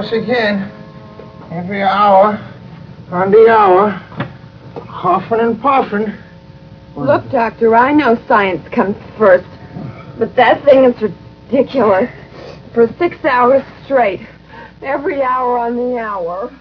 course again. Every hour, on the hour, huffing and puffing. Look, Doctor, I know science comes first, but that thing is ridiculous. For six hours straight, every hour on the hour.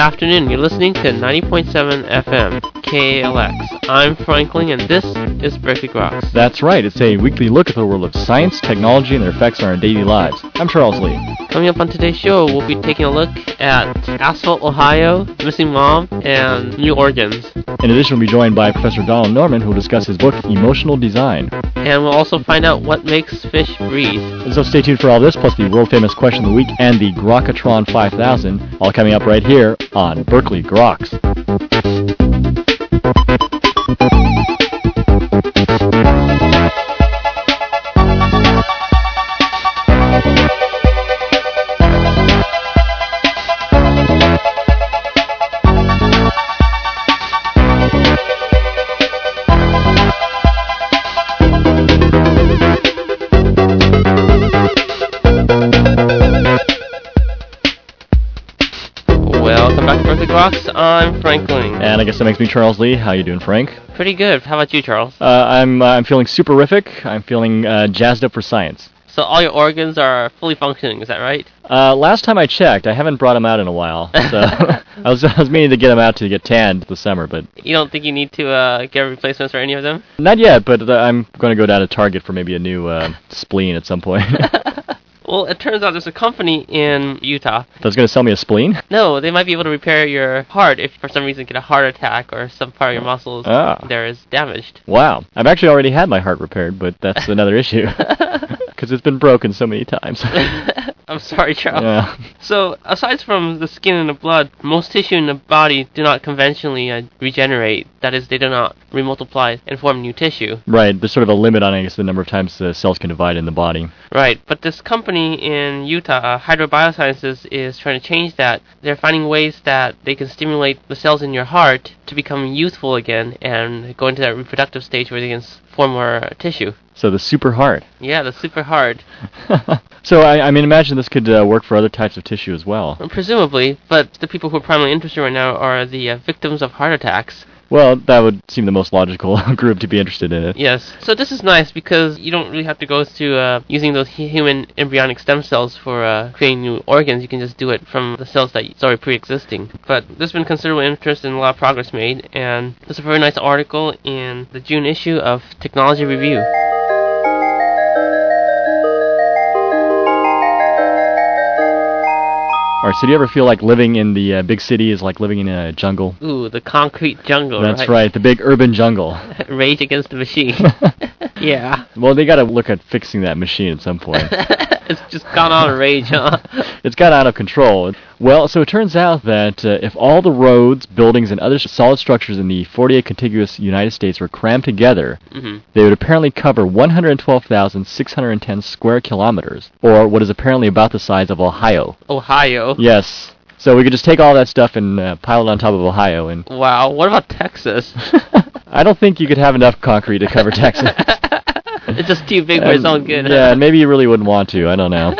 Afternoon. You're listening to 90.7 FM KALX. I'm Frank Ling, and this is Berkeley Groks. That's right. It's a weekly look at the world of science, technology, and their effects on our daily lives. I'm Charles Lee. Coming up on today's show, we'll be taking a look at Asphalt, Ohio, Missing Mom, and new organs. In addition, we'll be joined by Professor Donald Norman, who will discuss his book, Emotional Design. And we'll also find out what makes fish breathe. And so stay tuned for all this, plus the world famous question of the week and the Grokatron 5000, all coming up right here on Berkeley Groks. Welcome back to Berkeley Groks. I'm Frank Ling. And I guess that makes me Charles Lee. How you doing, Frank? Pretty good. How about you, Charles? Uh, I'm uh, I'm feeling superific. I'm feeling uh, jazzed up for science. So all your organs are fully functioning, is that right? Uh, last time I checked, I haven't brought them out in a while. So I was I was meaning to get them out to get tanned this summer, but You don't think you need to uh, get replacements for any of them? not yet. But uh, I'm going to go down to Target for maybe a new uh, spleen at some point. Well, it turns out there's a company in Utah. That's going to sell me a spleen. No, they might be able to repair your heart if for some reason you get a heart attack or some part of your muscles Ah. there is damaged. Wow, I've actually already had my heart repaired, but that's another issue because it's been broken so many times. I'm sorry, Charles. yeah. So, aside from the skin and the blood, most tissue in the body do not conventionally uh, regenerate. That is, they do not remultiply and form new tissue. Right, there's sort of a limit on, I guess, the number of times the cells can divide in the body. Right, but this company in Utah, uh, Hydro Biosciences, is trying to change that. They're finding ways that they can stimulate the cells in your heart to become youthful again and go into that reproductive stage where they can form more tissue. So the super heart. Yeah, the super hard. so I, I mean, imagine this could uh, work for other types of tissue as well. Presumably, but the people who are primarily interested right now are the uh, victims of heart attacks. Well, that would seem the most logical group to be interested in it. Yes. So this is nice because you don't really have to go to uh, using those human embryonic stem cells for uh, creating new organs. You can just do it from the cells that already pre-existing. But there's been considerable interest and a lot of progress made, and there's a very nice article in the June issue of Technology Review. All right, so do you ever feel like living in the uh, big city is like living in a jungle? Ooh, the concrete jungle. That's right, the big urban jungle. Rage Against the Machine. yeah. well, they got to look at fixing that machine at some point. it's just gone on rage, huh? it's got out of control. Well, so it turns out that uh, if all the roads, buildings, and other solid structures in the 48 contiguous United States were crammed together, hmm they would apparently cover 112,610 square kilometers, or what is apparently about the size of Ohio. Ohio. Yes. So we could just take all that stuff and uh, pile it on top of Ohio, and Wow. What about Texas? I don't think you could have enough concrete to cover Texas. it's just too big for its own good. Yeah, maybe you really wouldn't want to. I don't know.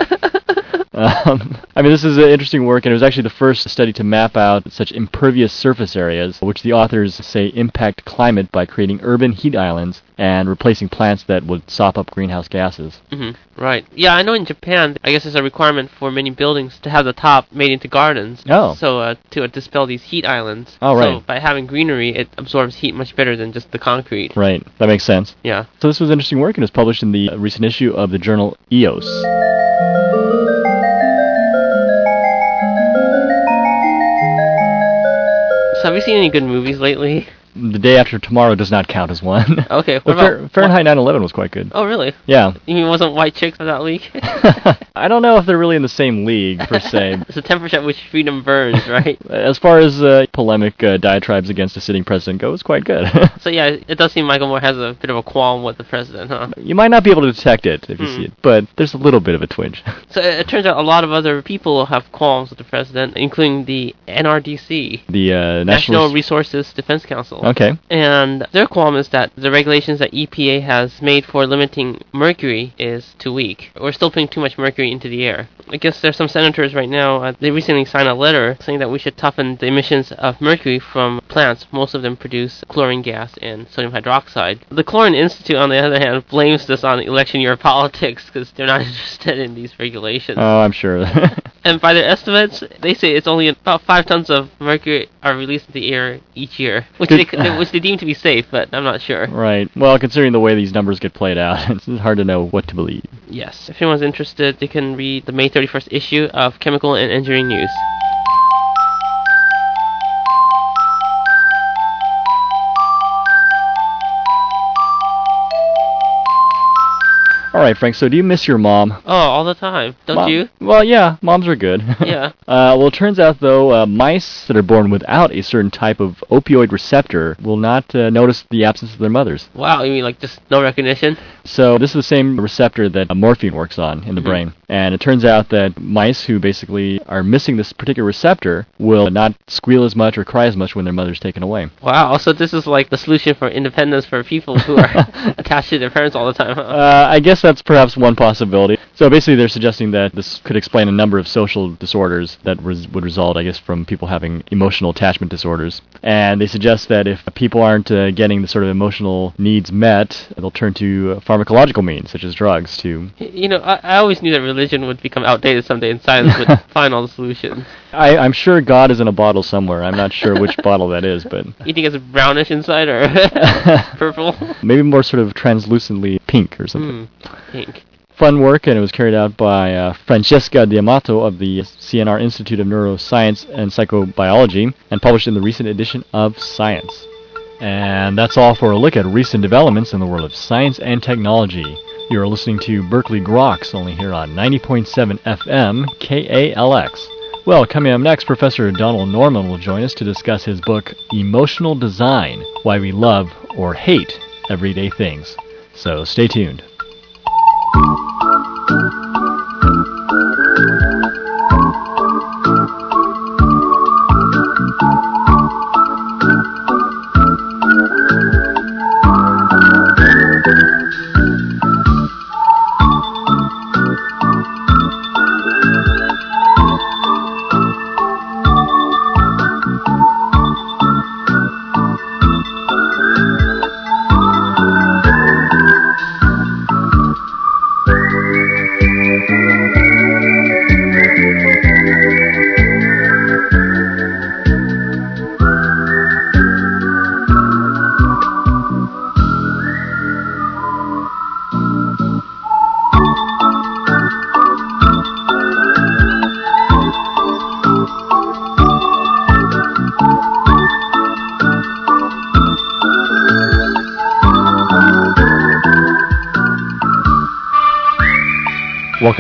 Um, I mean, this is an interesting work, and it was actually the first study to map out such impervious surface areas, which the authors say impact climate by creating urban heat islands and replacing plants that would sop up greenhouse gases. hmm Right. Yeah, I know in Japan, I guess it's a requirement for many buildings to have the top made into gardens. Oh. So uh, to uh, dispel these heat islands. Oh, right. So by having greenery, it absorbs heat much better than just the concrete. Right, that makes sense. Yeah. So this was interesting work, and it was published in the recent issue of the journal EOS. Have you seen any good movies lately? The day after tomorrow does not count as one. Okay. What But Fahrenheit 9/11 was quite good. Oh, really? Yeah. You mean it wasn't White Chicks of that league? I don't know if they're really in the same league per se. it's the temperature at which freedom burns, right? As far as uh, polemic uh, diatribes against a sitting president go, it's quite good. so yeah, it does seem Michael Moore has a bit of a qualm with the president, huh? you might not be able to detect it if you Hmm. see it, but there's a little bit of a twinge. So it, it turns out a lot of other people have qualms with the president, including the NRDC, The uh, National National. Resources Defense Council. Okay. And their qualm is that the regulations that EPA has made for limiting mercury is too weak. We're still putting too much mercury into the air. I guess there's some senators right now, uh, they recently signed a letter saying that we should toughen the emissions of mercury from plants. Most of them produce chlorine gas and sodium hydroxide. The Chlorine Institute, on the other hand, blames this on election year politics because they're not interested in these regulations. Oh, I'm sure. And by their estimates, they say it's only about five tons of mercury are released into the air each year, which they, Which they deem to be safe, but I'm not sure. right. Well, considering the way these numbers get played out, it's hard to know what to believe. Yes. If anyone's interested, they can read the May 31st issue of Chemical and Engineering News. All right, Frank. So, do you miss your mom? Oh, all the time. Don't Mom- you? Well, yeah, moms are good. Yeah. uh, well, it turns out though, uh, mice that are born without a certain type of opioid receptor will not uh, notice the absence of their mothers. Wow, you mean like just no recognition? So this is the same receptor that uh, morphine works on in the Mhm. brain, and it turns out that mice who basically are missing this particular receptor will not squeal as much or cry as much when their mother's taken away. Wow, so this is like the solution for independence for people who are attached to their parents all the time, huh? Uh, I guess that's perhaps one possibility. So basically, they're suggesting that this could explain a number of social disorders that res- would result, I guess, from people having emotional attachment disorders. And they suggest that if people aren't uh, getting the sort of emotional needs met, they'll turn to uh, pharmacological means, such as drugs, to. You know, I, I always knew that religion would become outdated someday and science would find all the solutions. I, I'm sure God is in a bottle somewhere. I'm not sure which bottle that is, but You think it's brownish inside or purple? maybe more sort of translucently pink or something. Hmm, pink. Fun work, and it was carried out by uh, Francesca D'Amato of the CNR Institute of Neuroscience and Psychobiology and published in the recent edition of Science. And that's all for a look at recent developments in the world of science and technology. You're listening to Berkeley Groks, only here on 90.7 FM KALX. Well, coming up next, Professor Donald Norman will join us to discuss his book, Emotional Design Why We Love or Hate Everyday Things. So stay tuned.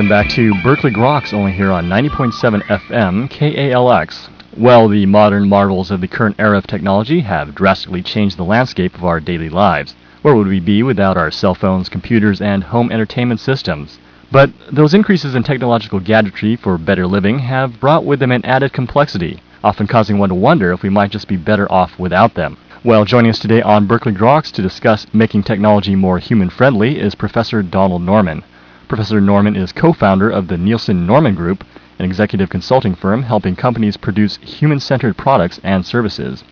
Welcome back to Berkeley Groks, only here on 90.7 FM KALX. Well, the modern marvels of the current era of technology have drastically changed the landscape of our daily lives. Where would we be without our cell phones, computers, and home entertainment systems? But those increases in technological gadgetry for better living have brought with them an added complexity, often causing one to wonder if we might just be better off without them. Well, joining us today on Berkeley Groks to discuss making technology more human friendly is Professor Donald Norman. Professor Norman is co founder of the Nielsen Norman Group, an executive consulting firm helping companies produce human centered products and services.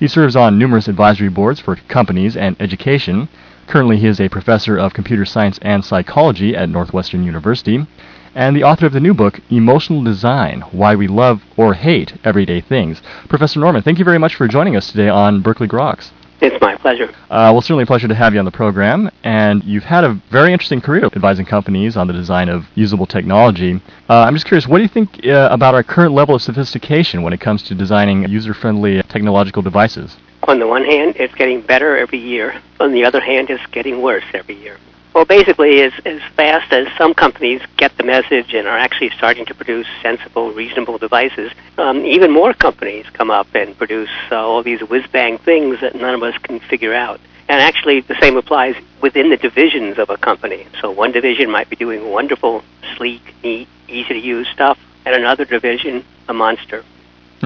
He serves on numerous advisory boards for companies and education. Currently, he is a professor of computer science and psychology at Northwestern University, and the author of the new book, Emotional Design Why We Love or Hate Everyday Things. Professor Norman, thank you very much for joining us today on Berkeley Groks. It's my pleasure. Uh, well, certainly a pleasure to have you on the program. And you've had a very interesting career advising companies on the design of usable technology. Uh, I'm just curious, what do you think uh, about our current level of sophistication when it comes to designing user friendly technological devices? On the one hand, it's getting better every year. On the other hand, it's getting worse every year. Well, basically, as, as fast as some companies get the message and are actually starting to produce sensible, reasonable devices, um, even more companies come up and produce uh, all these whiz-bang things that none of us can figure out. And actually, the same applies within the divisions of a company. So one division might be doing wonderful, sleek, neat, easy-to-use stuff, and another division, a monster.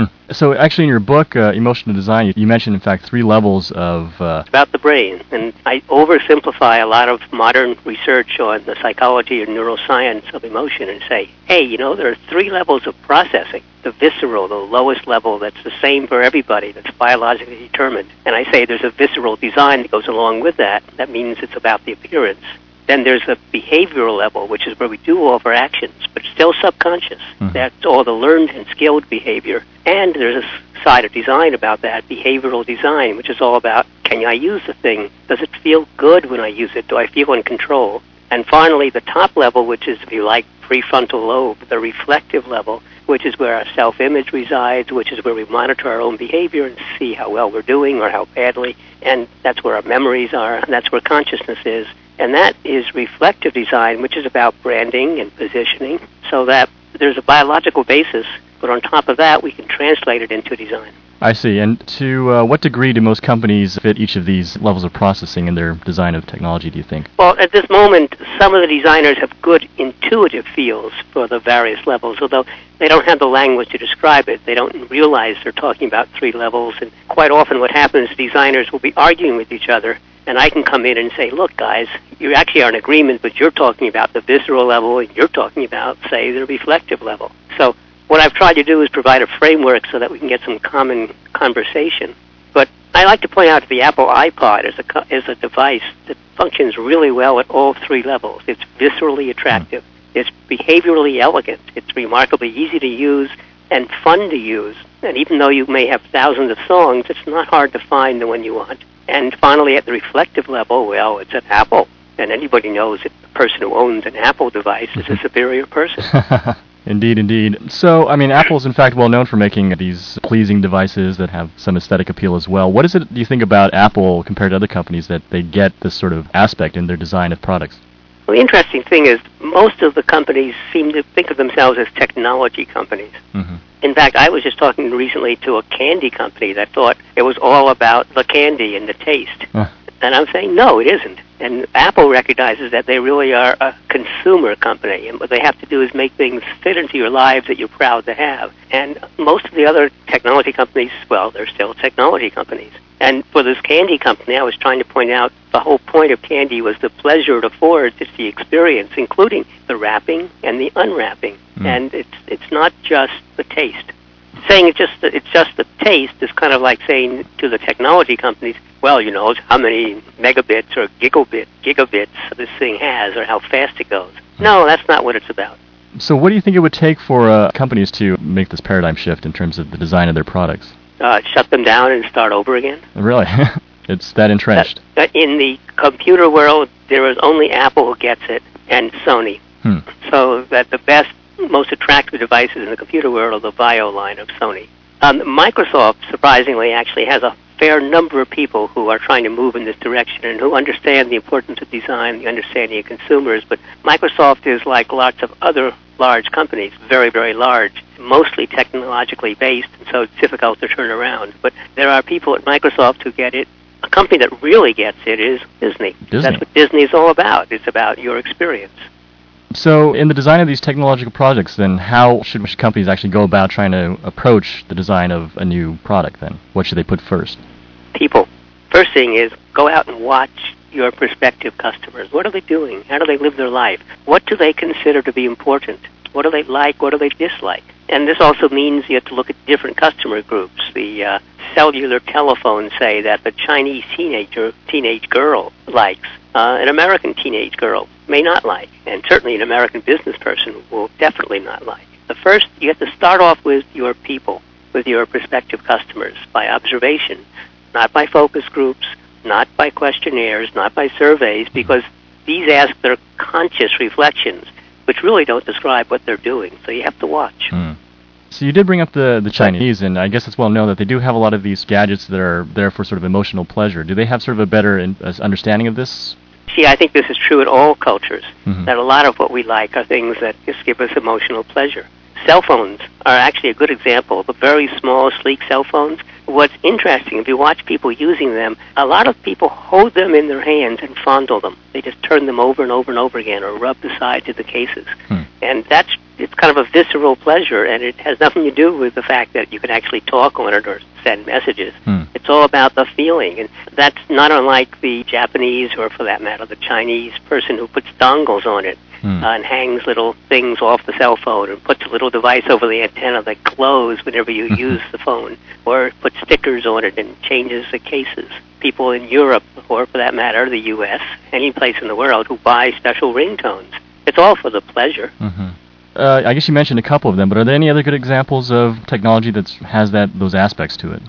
Hmm. So, actually, in your book, uh, Emotional Design, you, mentioned, in fact, three levels of. Uh... About the brain. And I oversimplify a lot of modern research on the psychology and neuroscience of emotion and say, hey, you know, there are three levels of processing. The visceral, the lowest level that's the same for everybody, that's biologically determined. And I say there's a visceral design that goes along with that. That means it's about the appearance. Then there's the behavioral level, which is where we do all of our actions, but still subconscious. Mm-hmm. That's all the learned and skilled behavior. And there's a side of design about that, behavioral design, which is all about can I use the thing? Does it feel good when I use it? Do I feel in control? And finally, the top level, which is, if you like, prefrontal lobe, the reflective level, which is where our self-image resides, which is where we monitor our own behavior and see how well we're doing or how badly. And that's where our memories are, and that's where consciousness is. And that is reflective design, which is about branding and positioning, so that there's a biological basis, but on top of that, we can translate it into design. I see. And to uh, what degree do most companies fit each of these levels of processing in their design of technology, do you think? Well, at this moment, some of the designers have good intuitive feels for the various levels, although they don't have the language to describe it. They don't realize they're talking about three levels. And quite often, what happens, designers will be arguing with each other and I can come in and say, look, guys, you actually are in agreement, but you're talking about the visceral level, and you're talking about, say, the reflective level. So what I've tried to do is provide a framework so that we can get some common conversation. But I like to point out that the Apple iPod is a, is a device that functions really well at all three levels. It's viscerally attractive. Hmm. It's behaviorally elegant. It's remarkably easy to use and fun to use. And even though you may have thousands of songs, it's not hard to find the one you want. And finally, at the reflective level, well, it's an Apple. And anybody knows that the person who owns an Apple device is a mm-hmm. superior person. Indeed, indeed. So, I mean, Apple's in fact well known for making these pleasing devices that have some aesthetic appeal as well. What is it do you think about Apple compared to other companies that they get this sort of aspect in their design of products? Well, the interesting thing is most of the companies seem to think of themselves as technology companies. Mm-hmm. In fact, I was just talking recently to a candy company that thought it was all about the candy and the taste. Uh. And I'm saying, no, it isn't. And Apple recognizes that they really are a consumer company, and what they have to do is make things fit into your lives that you're proud to have. And most of the other technology companies, well, they're still technology companies. And for this candy company, I was trying to point out the whole point of candy was the pleasure it affords. It's the experience, including the wrapping and the unwrapping. Mm. And it's it's not just the taste. Saying it's just the, it's just the taste is kind of like saying to the technology companies, well, you know, how many megabits or gigabit gigabits this thing has, or how fast it goes. No, that's not what it's about. So, what do you think it would take for uh, companies to make this paradigm shift in terms of the design of their products? Uh, shut them down and start over again. Really? it's that entrenched. Uh, in the computer world, there is only Apple who gets it, and Sony. Hmm. So that the best, most attractive devices in the computer world are the VAIO line of Sony. Um, Microsoft, surprisingly, actually has a fair number of people who are trying to move in this direction and who understand the importance of design, the understanding of consumers. But Microsoft is like lots of other large companies, very, very large, mostly technologically based, and so it's difficult to turn around. But there are people at Microsoft who get it. A company that really gets it is Disney. Disney. That's what Disney is all about. It's about your experience. So, in the design of these technological projects, then, how should companies actually go about trying to approach the design of a new product? Then, what should they put first? People. First thing is go out and watch your prospective customers. What are they doing? How do they live their life? What do they consider to be important? What do they like? What do they dislike? And this also means you have to look at different customer groups. The uh, cellular telephones say that the Chinese teenager, teenage girl likes. Uh, an American teenage girl may not like, and certainly an American business person will definitely not like. The first, you have to start off with your people, with your prospective customers by observation, not by focus groups, not by questionnaires, not by surveys, because these ask their conscious reflections, which really don't describe what they're doing. So you have to watch. Mm. So you did bring up the the Chinese, and I guess it's well known that they do have a lot of these gadgets that are there for sort of emotional pleasure. Do they have sort of a better in, uh, understanding of this? See, I think this is true in all cultures. Mhm. That a lot of what we like are things that just give us emotional pleasure. Cell phones are actually a good example. The very small, sleek cell phones. What's interesting, if you watch people using them, a lot of people hold them in their hands and fondle them. They just turn them over and over and over again, or rub the sides of the cases. Hmm. And that's it's kind of a visceral pleasure, and it has nothing to do with the fact that you can actually talk on it or send messages. Hmm. It's all about the feeling, and that's not unlike the Japanese, or for that matter, the Chinese person who puts dongles on it Hmm. uh, and hangs little things off the cell phone and puts a little device over the antenna that glows whenever you use the phone, or puts stickers on it and changes the cases. People in Europe, or for that matter, the U.S., any place in the world, who buy special ringtones. It's all for the pleasure. hmm Uh, I guess you mentioned a couple of them, but are there any other good examples of technology that has that those aspects to it?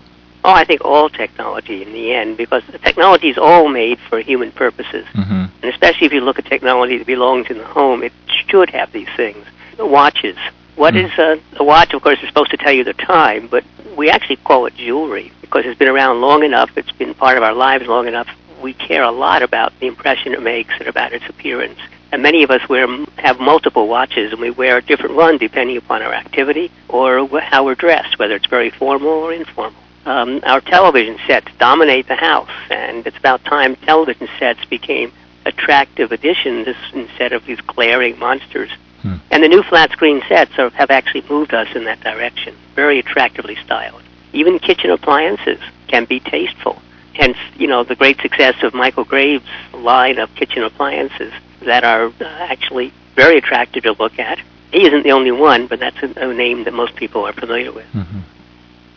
Oh, I think all technology in the end, because technology is all made for human purposes. hmm And especially if you look at technology that belongs in the home, it should have these things. The watches. What Hmm. is a, a watch? Of course, is supposed to tell you the time, but we actually call it jewelry because it's been around long enough. It's been part of our lives long enough. We care a lot about the impression it makes and about its appearance. And many of us wear have multiple watches, and we wear a different one depending upon our activity or how we're dressed, whether it's very formal or informal. Um, our television sets dominate the house, and it's about time television sets became attractive additions instead of these glaring monsters. Hmm. And the new flat screen sets are, have actually moved us in that direction, very attractively styled. Even kitchen appliances can be tasteful. Hence, you know, the great success of Michael Graves' line of kitchen appliances that are uh, actually very attractive to look at. He isn't the only one, but that's a, a name that most people are familiar with. hmm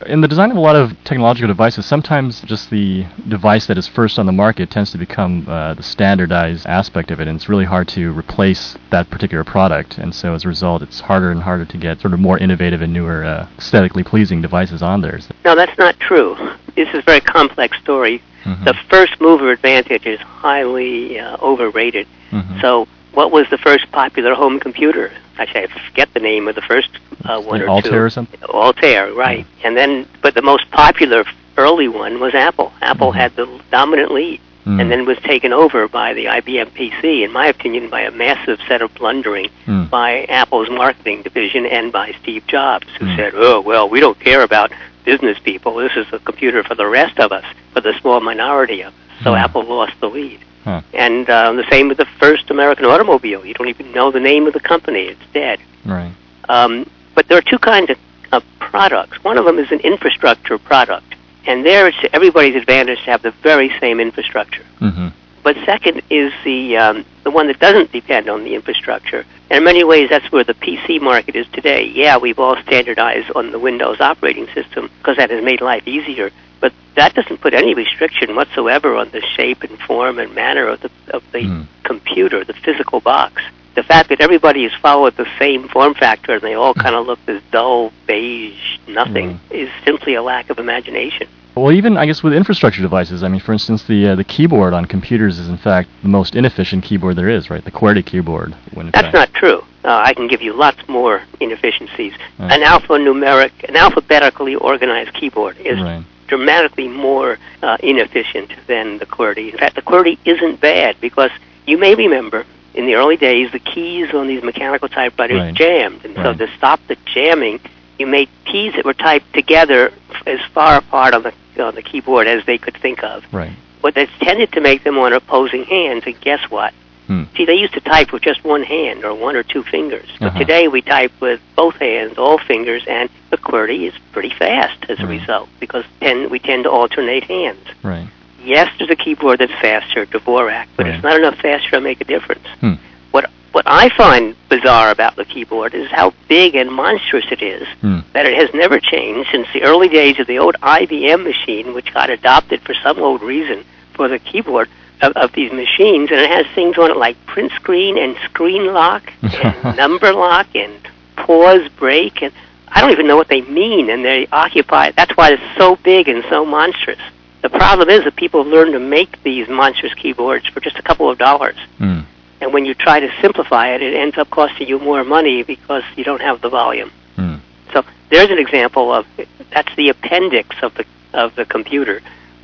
In the design of a lot of technological devices, sometimes just the device that is first on the market tends to become uh, the standardized aspect of it, and it's really hard to replace that particular product. And so, as a result, it's harder and harder to get sort of more innovative and newer, uh, aesthetically pleasing devices on there. No, that's not true. This is a very complex story. Mhm. The first mover advantage is highly uh, overrated. Mhm. So, what was the first popular home computer? Actually, I forget the name of the first uh, one or Altair two. or something? Altair, right. And then, but the most popular early one was Apple. Apple Mhm. had the dominant lead. Mm. And then was taken over by the IBM PC, in my opinion, by a massive set of blundering Mm. by Apple's marketing division and by Steve Jobs, who Mm. said, "Oh well, we don't care about business people. This is a computer for the rest of us, for the small minority of us." So Mm. Apple lost the lead. Huh. And uh, the same with the first American automobile. You don't even know the name of the company; it's dead. Right. Um, but there are two kinds of, of products. One of them is an infrastructure product, and there it's to everybody's advantage to have the very same infrastructure. hmm But second is the um, the one that doesn't depend on the infrastructure. And in many ways, that's where the PC market is today. Yeah, we've all standardized on the Windows operating system because that has made life easier. But that doesn't put any restriction whatsoever on the shape and form and manner of the of the Mm. computer, the physical box. The fact that everybody has followed the same form factor and they all kind of look this dull beige nothing is simply a lack of imagination. Well, even I guess with infrastructure devices, I mean, for instance, the uh, the keyboard on computers is in fact the most inefficient keyboard there is, right? The QWERTY keyboard. When That's fact- not true. Uh, I can give you lots more inefficiencies. Right. An alphanumeric, an alphabetically organized keyboard is Right. Dramatically more uh, inefficient than the QWERTY. In fact, the QWERTY isn't bad because you may remember in the early days the keys on these mechanical typewriters Right. jammed, and so to stop the jamming, you made keys that were typed together as far apart on the on the keyboard as they could think of. Right. But that's tended to make them on opposing hands, and guess what? Hmm. See, they used to type with just one hand or one or two fingers. But Uh-huh. today we type with both hands, all fingers, and the QWERTY is pretty fast as a result because ten, we tend to alternate hands. Right. Yes, there's a keyboard that's faster, Dvorak, but it's not enough faster to make a difference. Hmm. What what I find bizarre about the keyboard is how big and monstrous it is. Hmm. That it has never changed since the early days of the old IBM machine, which got adopted for some old reason for the keyboard of, of these machines, and it has things on it like print screen and screen lock and number lock and pause break, and I don't even know what they mean, and they occupy. That's why it's so big and so monstrous. The problem is that people have learned to make these monstrous keyboards for just a couple of dollars. Hmm. And when you try to simplify it, it ends up costing you more money because you don't have the volume. Hmm. So there's an example of that's the appendix of the of the computer.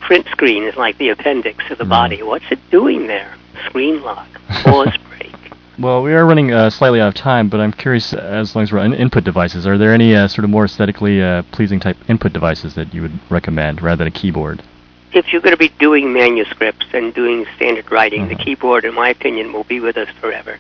Print screen is like the appendix of the Mm. body. What's it doing there? Screen lock, pause break. Well, we are running uh, slightly out of time, but I'm curious, uh, as long as we're on input devices, are there any uh, sort of more aesthetically uh, pleasing type input devices that you would recommend rather than a keyboard? If you're going to be doing manuscripts and doing standard writing, the Mhm. keyboard, in my opinion, will be with us forever.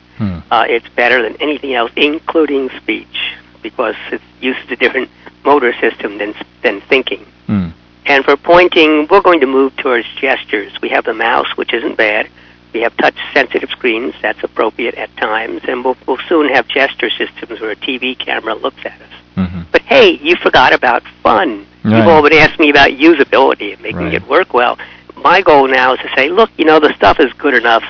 Uh, it's better than anything else, including speech, because it uses a different motor system than than thinking. Hmm. And for pointing, we're going to move towards gestures. We have the mouse, which isn't bad. We have touch-sensitive screens. That's appropriate at times. And we'll, we'll soon have gesture systems where a TV camera looks at us. hmm But hey, you forgot about fun. Right. You've all been asking me about usability and making Right. it work well. My goal now is to say, look, you know, the stuff is good enough.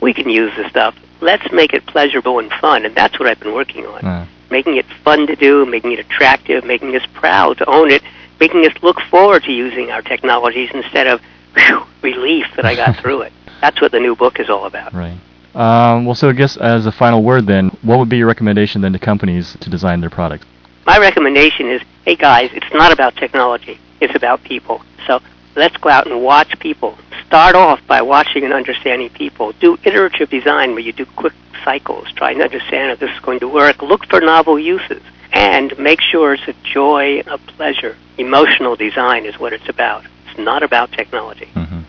We can use the stuff. Let's make it pleasurable and fun. And that's what I've been working on. Uh, Making it fun to do, making it attractive, making us proud to own it, making us look forward to using our technologies instead of whew, relief that I got through it. That's what the new book is all about. right. Um, well, so I guess as a final word, then, what would be your recommendation then to companies to design their products? My recommendation is, hey guys, it's not about technology. It's about people. So let's go out and watch people. Start off by watching and understanding people. Do iterative design where you do quick cycles, trying to understand if this is going to work. Look for novel uses. And make sure it's a joy, a pleasure. Emotional design is what it's about. It's not about technology. hmm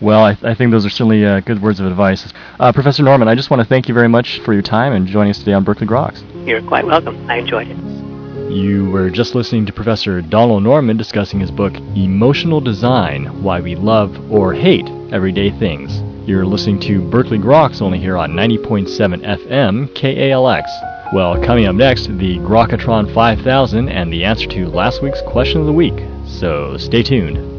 Well, I, I think those are certainly uh, good words of advice. Uh, Professor Norman, I just want to thank you very much for your time and joining us today on Berkeley Groks. You're quite welcome. I enjoyed it. You were just listening to Professor Donald Norman discussing his book, Emotional Design Why We Love or Hate Everyday Things. You're listening to Berkeley Groks only here on 90.7 FM KALX. Well, coming up next, the Grokatron 5000 and the answer to last week's question of the week. So stay tuned.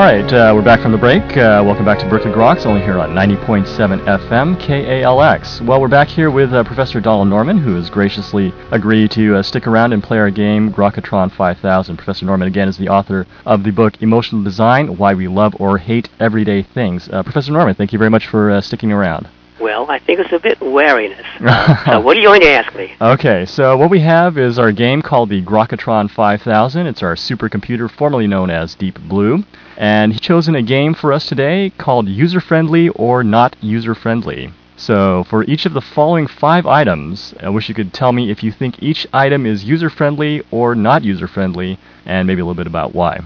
All right, uh, we're back from the break. Uh, welcome back to Berkeley Groks, only here on 90.7 FM KALX. Well, we're back here with uh, Professor Donald Norman, who has graciously agreed to uh, stick around and play our game, Grokatron 5000. Professor Norman, again, is the author of the book Emotional Design Why We Love or Hate Everyday Things. Uh, Professor Norman, thank you very much for uh, sticking around. Well, I think it's a bit wariness. so what are you going to ask me? Okay, so what we have is our game called the Grokatron 5000. It's our supercomputer formerly known as Deep Blue. And he's chosen a game for us today called User Friendly or Not User Friendly. So for each of the following five items, I wish you could tell me if you think each item is user friendly or not user friendly, and maybe a little bit about why.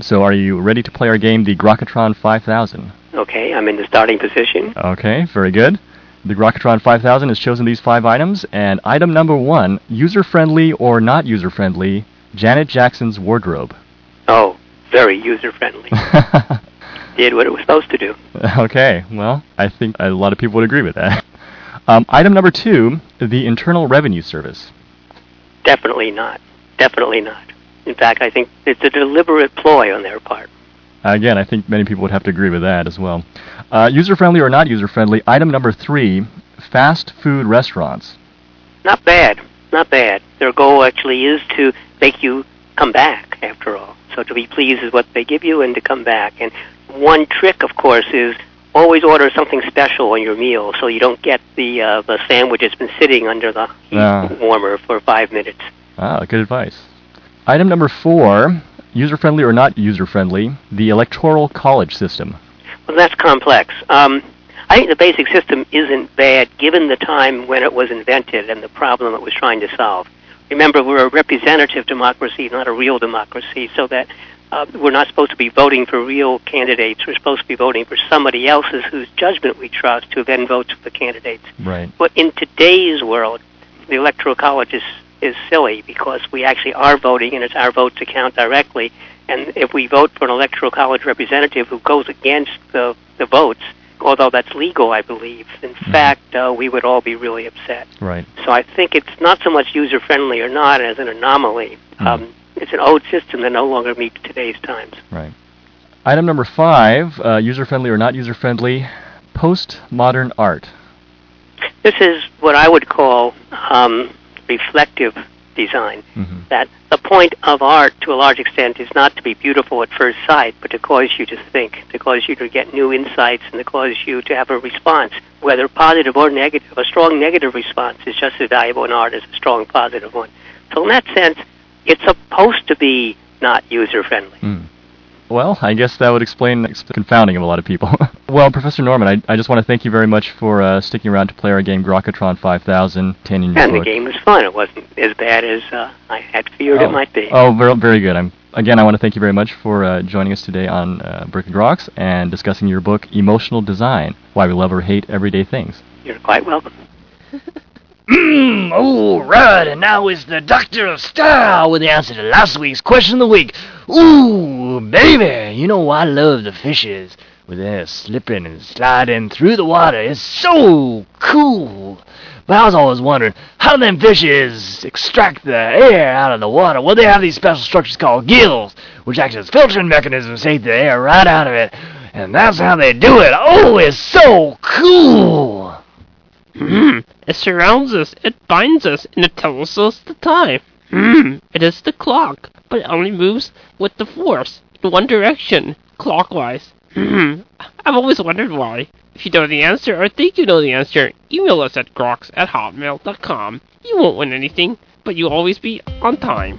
So are you ready to play our game, the Grokatron 5000? Okay, I'm in the starting position. Okay, very good. The Grokatron 5000 has chosen these five items, and item number one, user-friendly or not user-friendly, Janet Jackson's wardrobe. Oh, very user friendly. Did what it was supposed to do. okay, well, I think a lot of people would agree with that. Um, item number two, the Internal Revenue Service. Definitely not. Definitely not. In fact, I think it's a deliberate ploy on their part. Again, I think many people would have to agree with that as well. Uh, user friendly or not user friendly, item number three, fast food restaurants. Not bad. Not bad. Their goal actually is to make you come back, after all. So to be pleased with what they give you and to come back. And one trick, of course, is always order something special on your meal so you don't get the uh, the sandwich that's been sitting under the heat Ah. warmer for five minutes. Ah, good advice. Item number four, user friendly or not user friendly, the electoral college system. Well, that's complex. Um, I think the basic system isn't bad given the time when it was invented and the problem it was trying to solve. Remember, we're a representative democracy, not a real democracy, so that uh, we're not supposed to be voting for real candidates. We're supposed to be voting for somebody else's whose judgment we trust, who then votes for the candidates. Right. But in today's world, the electoral college is, is silly because we actually are voting and it's our vote to count directly. And if we vote for an electoral college representative who goes against the, the votes, although that's legal, I believe, in fact, uh, we would all be really upset. Right. So I think it's not so much user friendly or not as an anomaly. Hmm. Um, it's an old system that no longer meets today's times. Right. Item number five, uh, user friendly or not user friendly, postmodern art. This is what I would call um, reflective design. hmm that the point of art to a large extent is not to be beautiful at first sight, but to cause you to think, to cause you to get new insights, and to cause you to have a response, whether positive or negative. A strong negative response is just as valuable in art as a strong positive one. So in that sense, it's supposed to be not user friendly. Mm. Well, I guess that would explain the confounding of a lot of people. well, Professor Norman, I, I just want to thank you very much for uh, sticking around to play our game Grokatron 5000, 10 in your And the game was fun. It wasn't as bad as uh, I had feared oh. it might be. Oh, very, very good. I'm, again, I want to thank you very much for uh, joining us today on uh, and Groks and discussing your book, Emotional Design Why We Love or Hate Everyday Things. You're quite welcome. Mmm, all right, and now is the Doctor of Style with the answer to last week's question of the week. Ooh, baby, you know I love the fishes with air slipping and sliding through the water. It's so cool. But I was always wondering, how do them fishes extract the air out of the water? Well, they have these special structures called gills, which act as filtering mechanisms to take the air right out of it. And that's how they do it. Oh, it's so cool. Hmm. It surrounds us, it binds us, and it tells us the time. Hmm. It is the clock, but it only moves with the force in one direction, clockwise. I've always wondered why. If you know the answer or think you know the answer, email us at groks at hotmail.com. You won't win anything, but you'll always be on time.